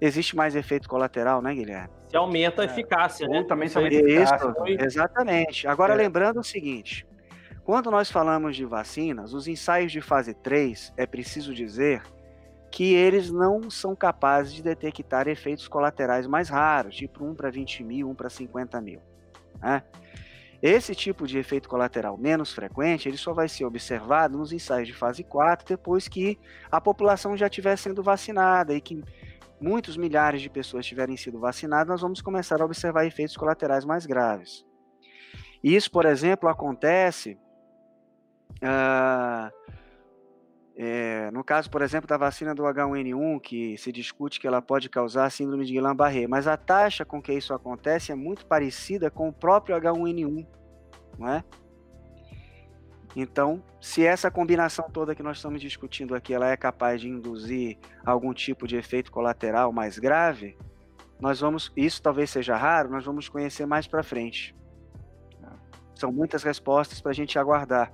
existe mais efeito colateral, né, Guilherme? Se aumenta a é. eficácia, né? também se aumenta a eficácia. Isso, exatamente. Agora, é. lembrando o seguinte: quando nós falamos de vacinas, os ensaios de fase 3, é preciso dizer que eles não são capazes de detectar efeitos colaterais mais raros, tipo 1 para 20 mil, 1 para 50 mil. Né? Esse tipo de efeito colateral menos frequente, ele só vai ser observado nos ensaios de fase 4, depois que a população já estiver sendo vacinada e que muitos milhares de pessoas tiverem sido vacinadas, nós vamos começar a observar efeitos colaterais mais graves. Isso, por exemplo, acontece uh, é, no caso, por exemplo, da vacina do H1N1, que se discute que ela pode causar síndrome de Guillain-Barré, mas a taxa com que isso acontece é muito parecida com o próprio H1N1, não é? Então, se essa combinação toda que nós estamos discutindo aqui, ela é capaz de induzir algum tipo de efeito colateral mais grave, nós vamos, isso talvez seja raro, nós vamos conhecer mais para frente. São muitas respostas para a gente aguardar.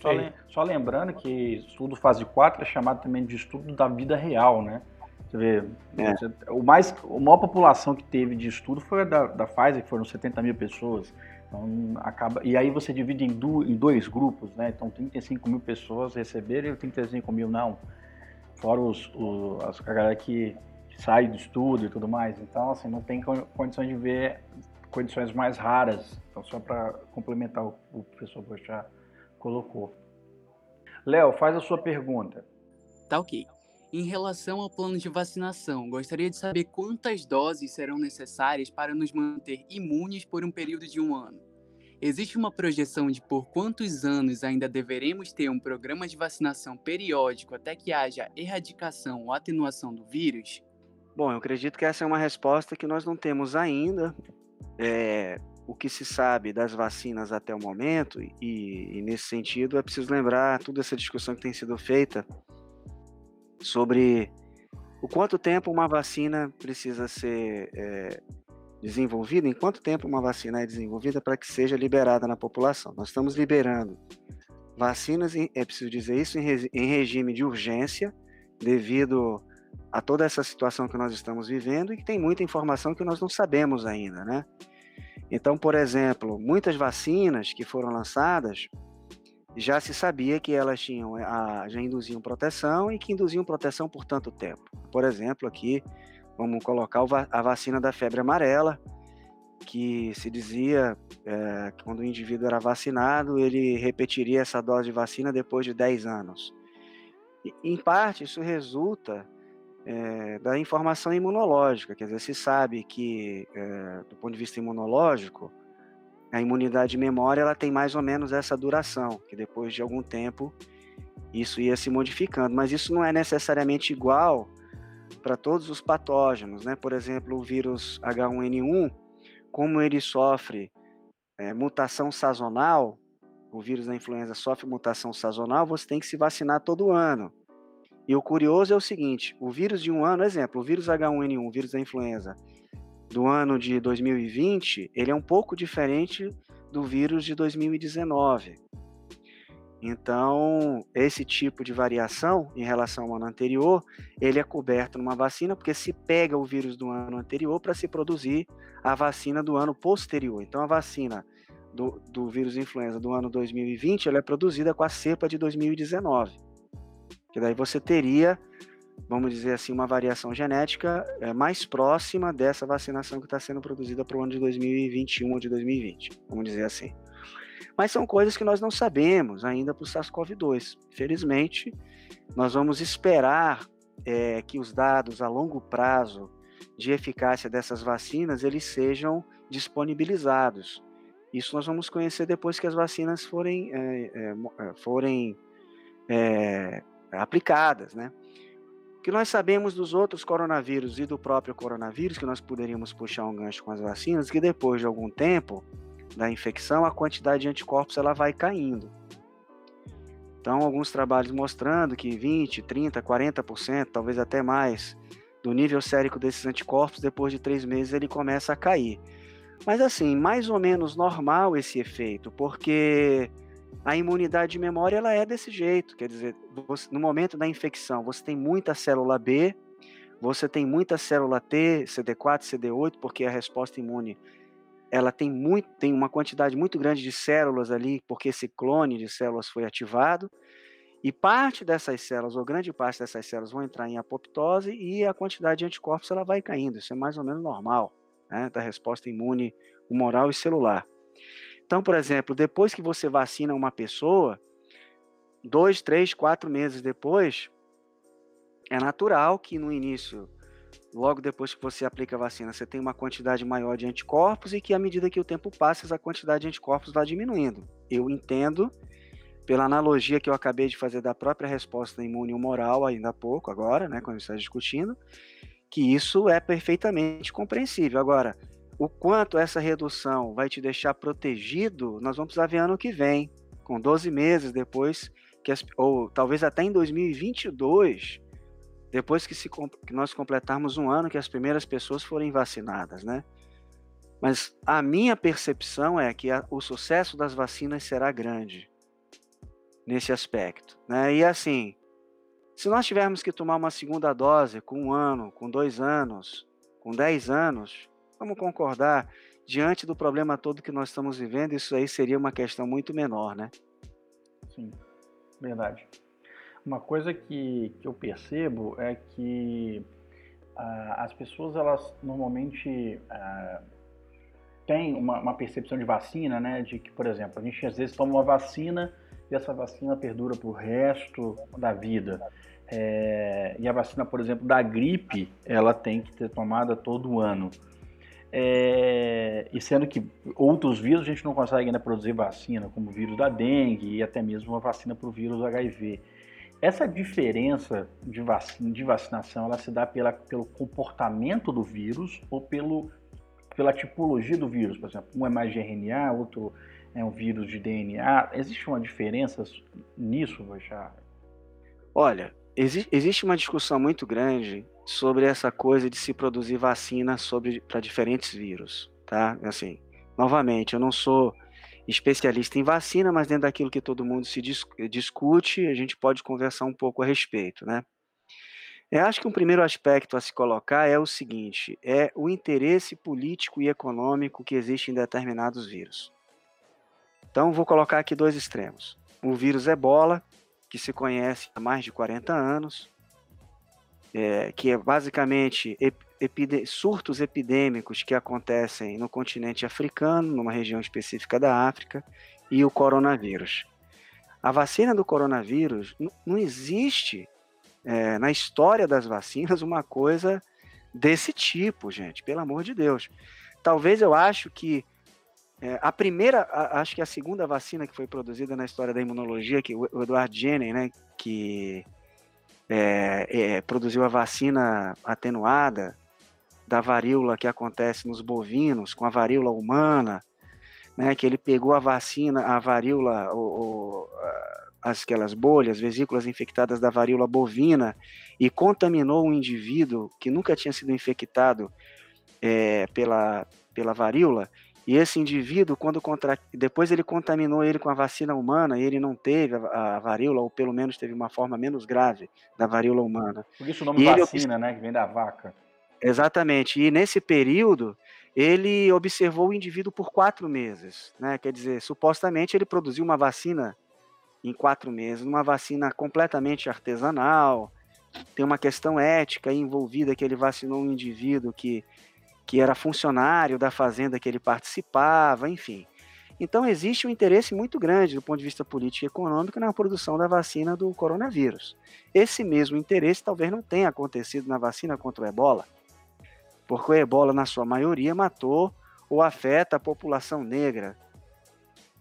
Só, só, lembrando que estudo fase 4 é chamado também de estudo da vida real, né? Você vê, é. o mais, a maior população que teve de estudo foi a da, da Pfizer, que foram 70 mil pessoas. Então, acaba, e aí você divide em, do, em dois grupos, né? Então, 35 mil pessoas receberam e 35 mil não. Fora os, os, a galera que sai do estudo e tudo mais. Então, assim, não tem condições de ver condições mais raras. Então, só para complementar o, o professor Bochá colocou. Léo, faz a sua pergunta. Tá ok. Em relação ao plano de vacinação, gostaria de saber quantas doses serão necessárias para nos manter imunes por um período de um ano. Existe uma projeção de por quantos anos ainda deveremos ter um programa de vacinação periódico até que haja erradicação ou atenuação do vírus? Bom, eu acredito que essa é uma resposta que nós não temos ainda. É, o que se sabe das vacinas até o momento, e, e, nesse sentido é preciso lembrar toda essa discussão que tem sido feita sobre o quanto tempo uma vacina precisa ser é, desenvolvida, em quanto tempo uma vacina é desenvolvida para que seja liberada na população. Nós estamos liberando vacinas, é preciso dizer isso, em, regime de urgência, devido a toda essa situação que nós estamos vivendo e que tem muita informação que nós não sabemos ainda, né? Então, por exemplo, muitas vacinas que foram lançadas já se sabia que elas tinham a, já induziam proteção e que induziam proteção por tanto tempo. Por exemplo, aqui vamos colocar a vacina da febre amarela, que se dizia é, que quando o indivíduo era vacinado, ele repetiria essa dose de vacina depois de 10 anos. E, em parte, isso resulta é, da informação imunológica, quer dizer, se sabe que, é, do ponto de vista imunológico, a imunidade de memória ela tem mais ou menos essa duração, que depois de algum tempo isso ia se modificando, mas isso não é necessariamente igual para todos os patógenos, né? Por exemplo, o vírus H1N1, como ele sofre é, mutação sazonal, o vírus da influenza sofre mutação sazonal, você tem que se vacinar todo ano. E o curioso é o seguinte: o vírus de um ano, exemplo, o vírus H1N1, o vírus da influenza do ano de 2020, ele é um pouco diferente do vírus de 2019. Então, esse tipo de variação em relação ao ano anterior, ele é coberto numa vacina, porque se pega o vírus do ano anterior para se produzir a vacina do ano posterior. Então, a vacina do, do vírus influenza do ano 2020, ela é produzida com a cepa de 2019 que daí você teria, vamos dizer assim, uma variação genética é, mais próxima dessa vacinação que está sendo produzida para o ano de 2021 ou de 2020, vamos dizer assim. Mas são coisas que nós não sabemos ainda para o SARS-CoV-2. Felizmente, nós vamos esperar é, que os dados a longo prazo de eficácia dessas vacinas eles sejam disponibilizados. Isso nós vamos conhecer depois que as vacinas forem, é, é, forem aplicadas, né? O que nós sabemos dos outros coronavírus e do próprio coronavírus, que nós poderíamos puxar um gancho com as vacinas, que depois de algum tempo da infecção, a quantidade de anticorpos ela vai caindo. Então, alguns trabalhos mostrando que 20, 30, 40%, talvez até mais, do nível sérico desses anticorpos, depois de três meses, ele começa a cair. Mas, assim, mais ou menos normal esse efeito, porque a imunidade de memória ela é desse jeito. Quer dizer, você, no momento da infecção, você tem muita célula B, você tem muita célula T, CD4, CD8, porque a resposta imune ela tem, muito, tem uma quantidade muito grande de células ali, porque esse clone de células foi ativado, e parte dessas células, ou grande parte dessas células, vão entrar em apoptose e a quantidade de anticorpos ela vai caindo. Isso é mais ou menos normal, né, da resposta imune humoral e celular. Então, por exemplo, depois que você vacina uma pessoa, dois, três, quatro meses depois, é natural que no início logo depois que você aplica a vacina, você tem uma quantidade maior de anticorpos e que à medida que o tempo passa, essa quantidade de anticorpos vai diminuindo. Eu entendo, pela analogia que eu acabei de fazer da própria resposta imune humoral ainda há pouco, agora, né, quando está discutindo, que isso é perfeitamente compreensível. Agora, o quanto essa redução vai te deixar protegido, nós vamos precisar ver ano que vem, com 12 meses depois, que as, ou talvez até em 2022, depois que, se, que nós completarmos um ano que as primeiras pessoas forem vacinadas, né? Mas a minha percepção é que a, o sucesso das vacinas será grande nesse aspecto, né? E assim, se nós tivermos que tomar uma segunda dose com um ano, com dois anos, com dez anos, vamos concordar, diante do problema todo que nós estamos vivendo, isso aí seria uma questão muito menor, né? Sim, verdade. Uma coisa que, que eu percebo é que ah, as pessoas, elas normalmente ah, têm uma, uma, percepção de vacina, né? De que, por exemplo, a gente às vezes toma uma vacina e essa vacina perdura para o resto da vida. É, e a vacina, por exemplo, da gripe, ela tem que ter tomada todo ano. É, e sendo que outros vírus a gente não consegue ainda produzir vacina, como o vírus da dengue e até mesmo uma vacina para o vírus HIV. Essa diferença de, vacina, de vacinação, ela se dá pela, pelo comportamento do vírus ou pelo, pela tipologia do vírus? Por exemplo, um é mais de RNA, outro é um vírus de DNA. Existe uma diferença nisso, Boixá? Olha, exi existe uma discussão muito grande sobre essa coisa de se produzir vacina para diferentes vírus, tá? Assim, novamente, eu não sou especialista em vacina, mas dentro daquilo que todo mundo se dis discute, a gente pode conversar um pouco a respeito, né? Eu acho que um primeiro aspecto a se colocar é o seguinte: é o interesse político e econômico que existe em determinados vírus. Então, vou colocar aqui dois extremos. O vírus ebola, que se conhece há mais de 40 anos, é, que é basicamente epide surtos epidêmicos que acontecem no continente africano, numa região específica da África, e o coronavírus. A vacina do coronavírus não existe é, na história das vacinas uma coisa desse tipo, gente, pelo amor de Deus. Talvez eu acho que é, a primeira, a, acho que a segunda vacina que foi produzida na história da imunologia, que o Edward Jenner, né, que é, é, produziu a vacina atenuada da varíola que acontece nos bovinos, com a varíola humana, né, que ele pegou a vacina, a varíola, o, o, as, aquelas bolhas, vesículas infectadas da varíola bovina e contaminou um indivíduo que nunca tinha sido infectado é, pela, pela varíola, e esse indivíduo, quando contra... depois ele contaminou ele com a vacina humana, e ele não teve a, a, varíola, ou pelo menos teve uma forma menos grave da varíola humana. Por isso o nome e vacina, ele... né, que vem da vaca. Exatamente. E nesse período, ele observou o indivíduo por quatro meses. Né? Quer dizer, supostamente ele produziu uma vacina em quatro meses, uma vacina completamente artesanal. Tem uma questão ética envolvida que ele vacinou um indivíduo que, que era funcionário da fazenda que ele participava, enfim. Então, existe um interesse muito grande do ponto de vista político e econômico na produção da vacina do coronavírus. Esse mesmo interesse talvez não tenha acontecido na vacina contra o ebola, porque o ebola, na sua maioria, matou ou afeta a população negra.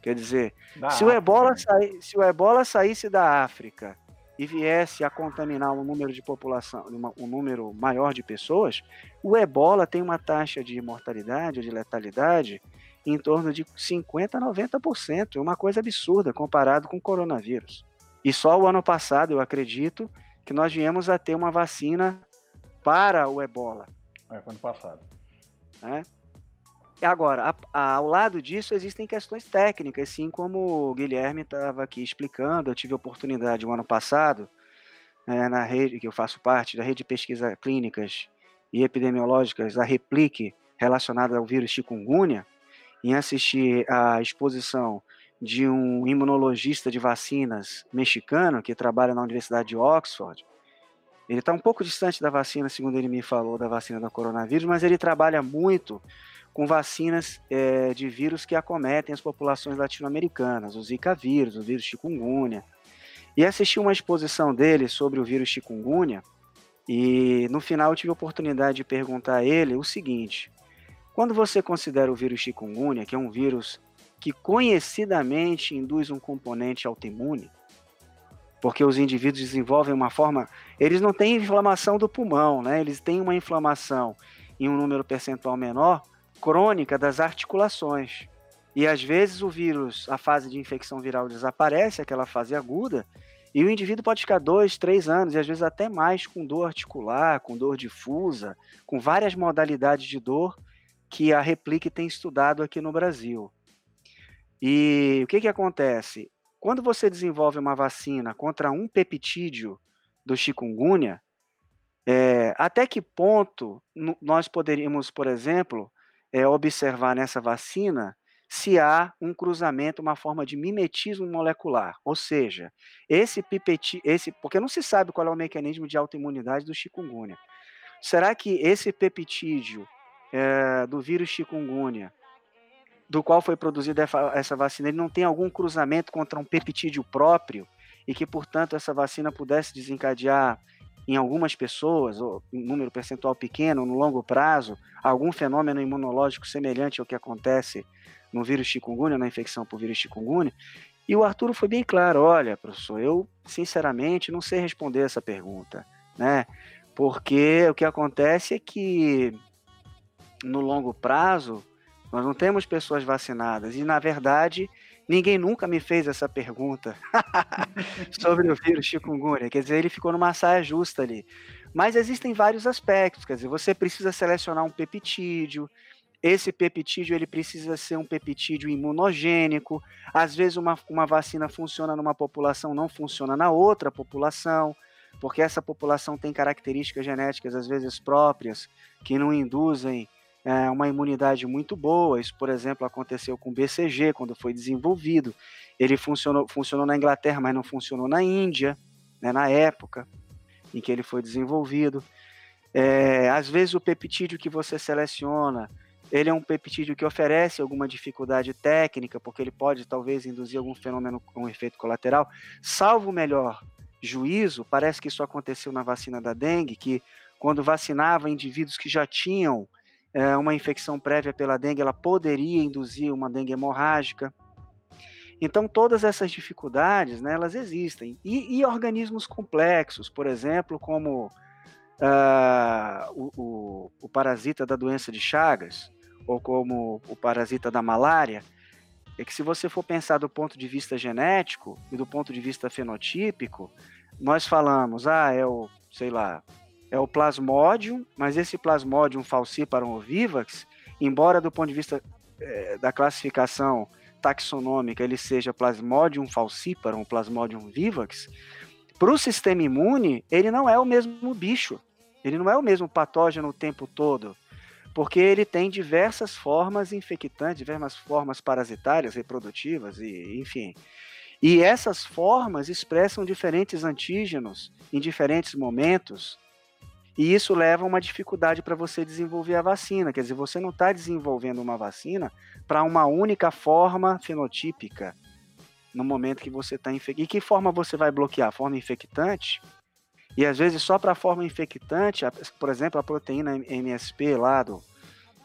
Quer dizer, se o, ebola né? se o ebola saísse da África e viesse a contaminar um número de população, um número maior de pessoas, o ebola tem uma taxa de mortalidade ou de letalidade em torno de 50% a 90%. É uma coisa absurda comparado com o coronavírus. E só o ano passado, eu acredito, que nós viemos a ter uma vacina para o ebola. É, ano passado. É? Agora, a, a, ao lado disso, existem questões técnicas, assim como o Guilherme estava aqui explicando. Eu tive a oportunidade, o um ano passado, é, na rede que eu faço parte, da rede de pesquisa clínicas e epidemiológicas, a Replique, relacionada ao vírus chikungunya, em assistir à exposição de um imunologista de vacinas mexicano que trabalha na Universidade de Oxford. Ele está um pouco distante da vacina, segundo ele me falou, da vacina do coronavírus, mas ele trabalha muito com vacinas é, de vírus que acometem as populações latino-americanas, o Zika vírus, o vírus chikungunya. E assisti uma exposição dele sobre o vírus chikungunya, e no final eu tive a oportunidade de perguntar a ele o seguinte: quando você considera o vírus chikungunya, que é um vírus que conhecidamente induz um componente autoimune, porque os indivíduos desenvolvem uma forma, eles não têm inflamação do pulmão, né? Eles têm uma inflamação em um número percentual menor, crônica das articulações. E às vezes o vírus, a fase de infecção viral desaparece, aquela fase aguda, e o indivíduo pode ficar dois, três anos, e às vezes até mais, com dor articular, com dor difusa, com várias modalidades de dor, que a Replique tem estudado aqui no Brasil. E o que, que acontece? Quando você desenvolve uma vacina contra um peptídeo do chikungunya, é, até que ponto nós poderíamos, por exemplo, é, observar nessa vacina se há um cruzamento, uma forma de mimetismo molecular, ou seja, esse pipeti, esse, porque não se sabe qual é o mecanismo de autoimunidade do chikungunya. Será que esse peptídeo é, do vírus chikungunya, do qual foi produzida essa vacina, ele não tem algum cruzamento contra um peptídeo próprio e que, portanto, essa vacina pudesse desencadear em algumas pessoas, ou em número percentual pequeno, no longo prazo, algum fenômeno imunológico semelhante ao que acontece no vírus chikungunya, na infecção por vírus chikungunya. E o Arturo foi bem claro, olha, professor, eu sinceramente não sei responder essa pergunta, né? Porque o que acontece é que no longo prazo, nós não temos pessoas vacinadas. E, na verdade, ninguém nunca me fez essa pergunta sobre o vírus chikungunya. Quer dizer, ele ficou numa saia justa ali. Mas existem vários aspectos. Quer dizer, você precisa selecionar um peptídeo. Esse peptídeo ele precisa ser um peptídeo imunogênico. Às vezes, uma, uma vacina funciona numa população, não funciona na outra população porque essa população tem características genéticas às vezes próprias que não induzem é, uma imunidade muito boa. Isso, por exemplo, aconteceu com o BCG quando foi desenvolvido. Ele funcionou, funcionou na Inglaterra, mas não funcionou na Índia, né, na época em que ele foi desenvolvido. É, às vezes o peptídeo que você seleciona, ele é um peptídeo que oferece alguma dificuldade técnica, porque ele pode talvez induzir algum fenômeno com efeito colateral. Salvo o melhor juízo, parece que isso aconteceu na vacina da dengue, que quando vacinava indivíduos que já tinham é, uma infecção prévia pela dengue, ela poderia induzir uma dengue hemorrágica. Então, todas essas dificuldades, né, elas existem. E, e organismos complexos, por exemplo, como uh, o, o, o, parasita da doença de Chagas, ou como o parasita da malária, é que se você for pensar do ponto de vista genético e do ponto de vista fenotípico, nós falamos, ah, é o, sei lá, é o Plasmodium, mas esse Plasmodium falciparum vivax, embora do ponto de vista é, da classificação taxonômica ele seja Plasmodium falciparum, Plasmodium vivax, para o sistema imune ele não é o mesmo bicho, ele não é o mesmo patógeno o tempo todo, porque ele tem diversas formas infectantes, diversas formas parasitárias, reprodutivas e enfim. E essas formas expressam diferentes antígenos em diferentes momentos E isso leva a uma dificuldade para você desenvolver a vacina. Quer dizer, você não está desenvolvendo uma vacina para uma única forma fenotípica no momento que você está infectado. E que forma você vai bloquear? Forma infectante? E às vezes só para a forma infectante, por exemplo, a proteína MSP lá do,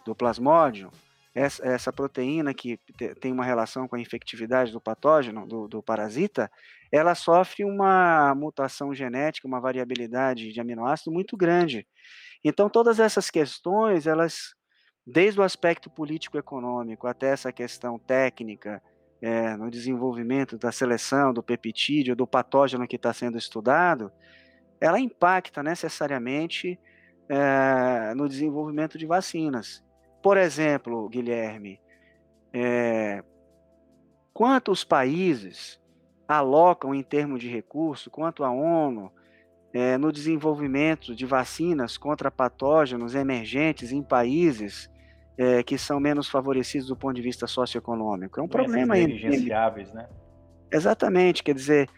do plasmódio, essa, essa proteína que tem uma relação com a infectividade do patógeno, do, do parasita, ela sofre uma mutação genética, uma variabilidade de aminoácido muito grande. Então, todas essas questões, elas, desde o aspecto político-econômico até essa questão técnica, é, no desenvolvimento da seleção do peptídeo, do patógeno que está sendo estudado, ela impacta necessariamente é, no desenvolvimento de vacinas. Por exemplo, Guilherme, é, quantos países alocam em termos de recurso, quanto a ONU, é, no desenvolvimento de vacinas contra patógenos emergentes em países é, que são menos favorecidos do ponto de vista socioeconômico. É um Doenças problema aí. né? Exatamente, quer dizer,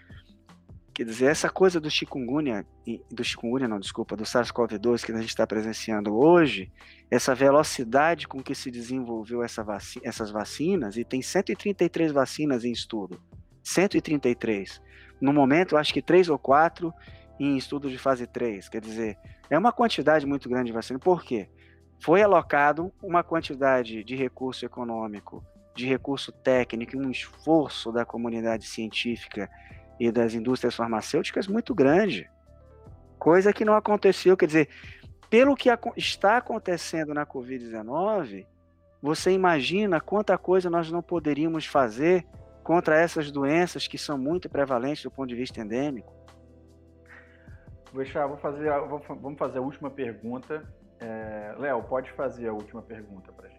quer dizer, essa coisa do chikungunya, do chikungunya não, desculpa, do SARS-CoV-2 que a gente está presenciando hoje, essa velocidade com que se desenvolveu essa essas vacinas, e tem 133 vacinas em estudo, 133. No momento, acho que três ou quatro em estudo de fase 3. Quer dizer, é uma quantidade muito grande de vacina. Por quê? Foi alocado uma quantidade de recurso econômico, de recurso técnico, um esforço da comunidade científica e das indústrias farmacêuticas muito grande. Coisa que não aconteceu. Quer dizer, pelo que está acontecendo na Covid-19, você imagina quanta coisa nós não poderíamos fazer contra essas doenças que são muito prevalentes do ponto de vista endêmico? Vou deixar, vou fazer, vou, vamos fazer a última pergunta. É, Léo, pode fazer a última pergunta para.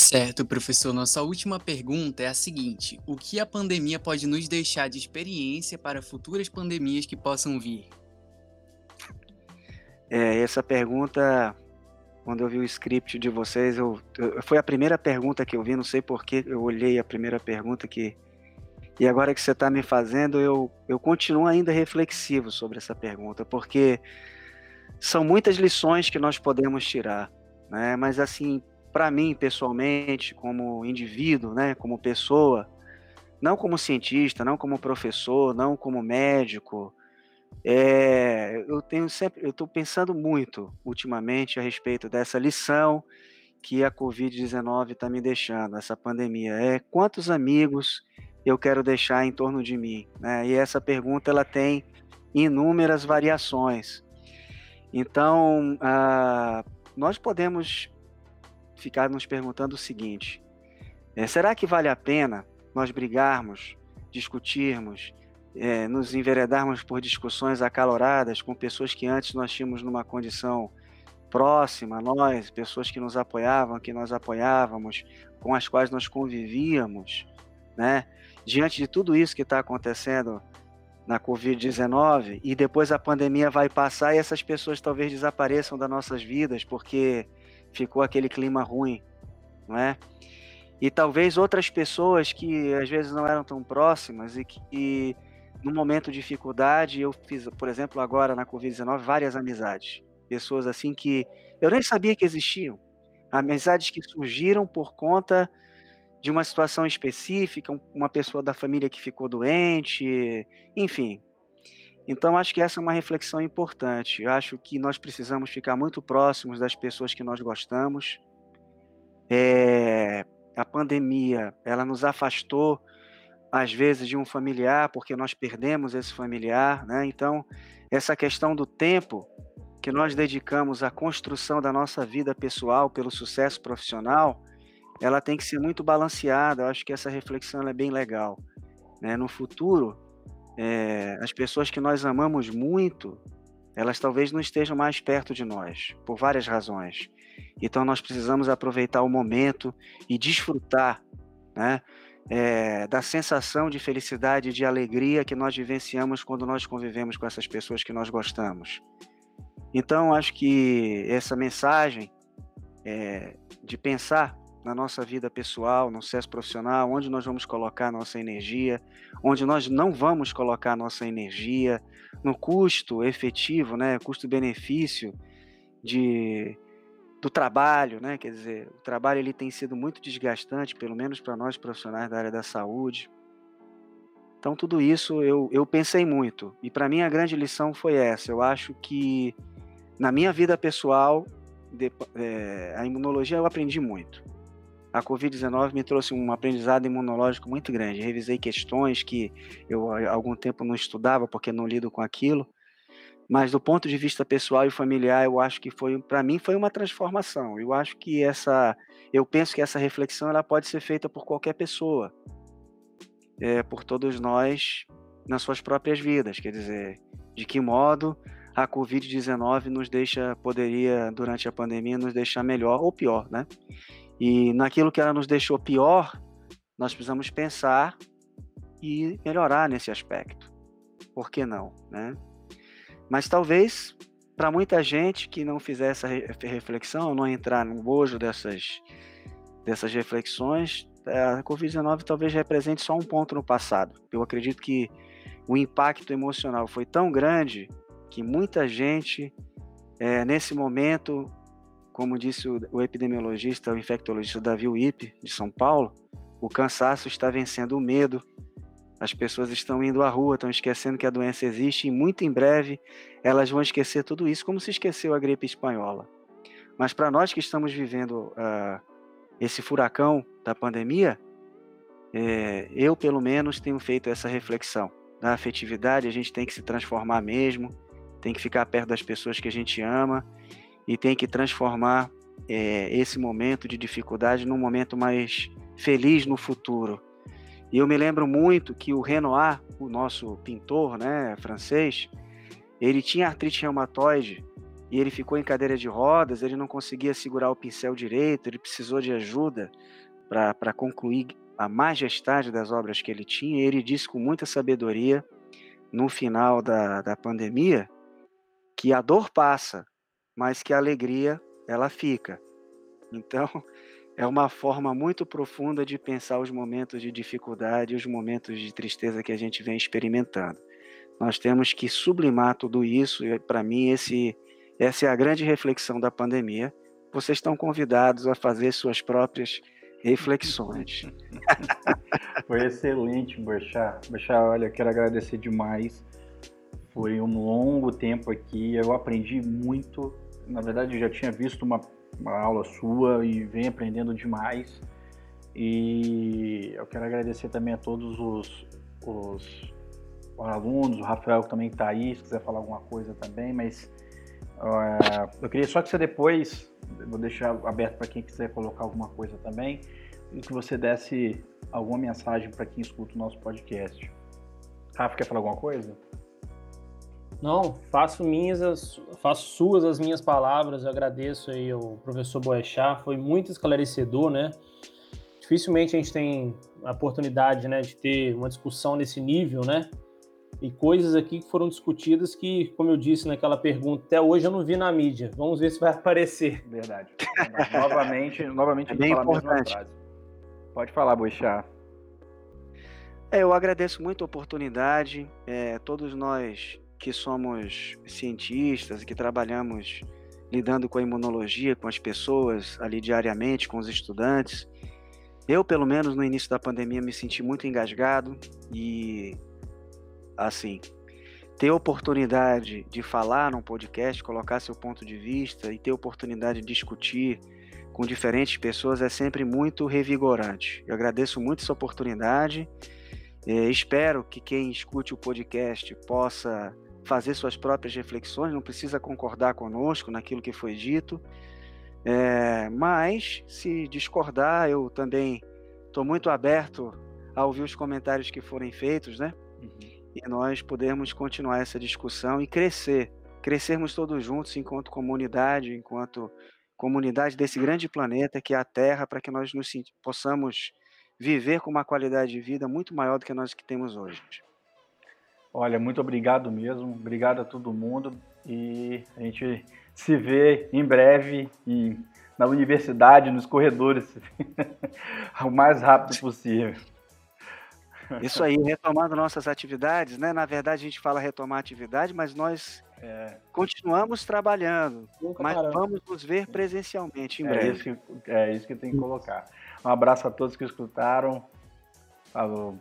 Certo, professor. Nossa última pergunta é a seguinte: O que a pandemia pode nos deixar de experiência para futuras pandemias que possam vir? É, essa pergunta, quando eu vi o script de vocês, eu, eu, foi a primeira pergunta que eu vi, não sei por que eu olhei a primeira pergunta que e agora que você está me fazendo, eu, eu continuo ainda reflexivo sobre essa pergunta, porque são muitas lições que nós podemos tirar, né? Mas assim, para mim pessoalmente, como indivíduo, né, como pessoa, não como cientista, não como professor, não como médico, é, eu tenho sempre, eu estou pensando muito ultimamente a respeito dessa lição que a Covid-19 está me deixando, essa pandemia. É quantos amigos eu quero deixar em torno de mim? Né? E essa pergunta ela tem inúmeras variações. Então, ah, nós podemos ficar nos perguntando o seguinte: é, será que vale a pena nós brigarmos, discutirmos, é, nos enveredarmos por discussões acaloradas com pessoas que antes nós tínhamos numa condição próxima a nós, pessoas que nos apoiavam, que nós apoiávamos, com as quais nós convivíamos, né? diante de tudo isso que está acontecendo na Covid-19 e depois a pandemia vai passar e essas pessoas talvez desapareçam das nossas vidas porque ficou aquele clima ruim, não é? E talvez outras pessoas que às vezes não eram tão próximas e que e, no momento de dificuldade eu fiz, por exemplo, agora na Covid-19 várias amizades, pessoas assim que eu nem sabia que existiam, amizades que surgiram por conta de uma situação específica, uma pessoa da família que ficou doente, enfim. Então, acho que essa é uma reflexão importante. Eu acho que nós precisamos ficar muito próximos das pessoas que nós gostamos. É, a pandemia, ela nos afastou, às vezes, de um familiar, porque nós perdemos esse familiar, né? Então, essa questão do tempo que nós dedicamos à construção da nossa vida pessoal pelo sucesso profissional, ela tem que ser muito balanceada. Eu acho que essa reflexão é bem legal. Né? No futuro, é, as pessoas que nós amamos muito, elas talvez não estejam mais perto de nós, por várias razões. Então nós precisamos aproveitar o momento e desfrutar né, é, da sensação de felicidade e de alegria que nós vivenciamos quando nós convivemos com essas pessoas que nós gostamos. Então acho que essa mensagem é, de pensar na nossa vida pessoal, no sucesso profissional, onde nós vamos colocar nossa energia, onde nós não vamos colocar nossa energia, no custo efetivo, né, custo-benefício de do trabalho, né? Quer dizer, o trabalho ele tem sido muito desgastante, pelo menos para nós profissionais da área da saúde. Então tudo isso eu, eu pensei muito e para mim a grande lição foi essa. Eu acho que na minha vida pessoal de, é, a imunologia eu aprendi muito. A Covid-19 me trouxe um aprendizado imunológico muito grande. Revisei questões que eu há algum tempo não estudava porque não lido com aquilo mas do ponto de vista pessoal e familiar, eu acho que foi, para mim, foi uma transformação. Eu acho que essa, eu penso que essa reflexão ela pode ser feita por qualquer pessoa, é, por todos nós nas suas próprias vidas. Quer dizer, de que modo a Covid-19 nos deixa, poderia durante a pandemia nos deixar melhor ou pior, né? E naquilo que ela nos deixou pior, nós precisamos pensar e melhorar nesse aspecto. Por que não, né? Mas talvez para muita gente que não fizer essa reflexão, não entrar no bojo dessas, dessas reflexões, é, a Covid-19 talvez represente só um ponto no passado. Eu acredito que o impacto emocional foi tão grande que muita gente, é, nesse momento, como disse o, o epidemiologista, o infectologista Davi Wipe, de São Paulo, o cansaço está vencendo o medo, as pessoas estão indo à rua, estão esquecendo que a doença existe e muito em breve elas vão esquecer tudo isso, como se esqueceu a gripe espanhola. Mas para nós que estamos vivendo uh, esse furacão da pandemia, é, eu pelo menos tenho feito essa reflexão. Na afetividade, a gente tem que se transformar mesmo, tem que ficar perto das pessoas que a gente ama e tem que transformar é, esse momento de dificuldade num momento mais feliz no futuro e eu me lembro muito que o Renoir, o nosso pintor né, francês, ele tinha artrite reumatoide e ele ficou em cadeira de rodas, ele não conseguia segurar o pincel direito, ele precisou de ajuda para concluir a majestade das obras que ele tinha. E ele disse com muita sabedoria, no final da, da pandemia, que a dor passa, mas que a alegria ela fica. Então, é uma forma muito profunda de pensar os momentos de dificuldade, os momentos de tristeza que a gente vem experimentando. Nós temos que sublimar tudo isso, e para mim esse, essa é a grande reflexão da pandemia. Vocês estão convidados a fazer suas próprias reflexões. Foi excelente, Boixá. Boixá, olha, quero agradecer demais. Foi um longo tempo aqui, eu aprendi muito. Na verdade, já tinha visto uma uma aula sua e vem aprendendo demais. E eu quero agradecer também a todos os, os, os alunos, o Rafael que também está aí, se quiser falar alguma coisa também, mas uh, eu queria só que você depois, vou deixar aberto para quem quiser colocar alguma coisa também, e que você desse alguma mensagem para quem escuta o nosso podcast. Rafa, quer falar alguma coisa? Não, faço minhas, as, faço suas as minhas palavras. Eu agradeço aí ao professor Boechat, foi muito esclarecedor, né? Dificilmente a gente tem a oportunidade, né, de ter uma discussão nesse nível, né? E coisas aqui que foram discutidas que, como eu disse naquela pergunta, até hoje eu não vi na mídia. Vamos ver se vai aparecer. Verdade. Verdade. novamente, novamente é bem importante. Pode falar, Boechat. É, eu agradeço muito a oportunidade. É, todos nós que somos cientistas, que trabalhamos lidando com a imunologia, com as pessoas ali diariamente, com os estudantes. Eu, pelo menos no início da pandemia, me senti muito engasgado e, assim, ter oportunidade de falar num podcast, colocar seu ponto de vista e ter oportunidade de discutir com diferentes pessoas é sempre muito revigorante. Eu agradeço muito essa oportunidade. É, espero que quem escute o podcast possa fazer suas próprias reflexões, não precisa concordar conosco naquilo que foi dito, é, mas se discordar, eu também estou muito aberto a ouvir os comentários que forem feitos, né? Uhum. E nós podermos continuar essa discussão e crescer, crescermos todos juntos enquanto comunidade, enquanto comunidade desse grande planeta que é a Terra, para que nós nos possamos viver com uma qualidade de vida muito maior do que nós que temos hoje. Olha, muito obrigado mesmo. Obrigado a todo mundo. E a gente se vê em breve em, na universidade, nos corredores, o mais rápido possível. Isso aí, retomando nossas atividades, né? Na verdade, a gente fala retomar atividade, mas nós É. Continuamos trabalhando, Nunca mas paramos. vamos nos ver presencialmente em É breve. isso, que, é isso que tem que colocar. Um abraço a todos que escutaram. Falou.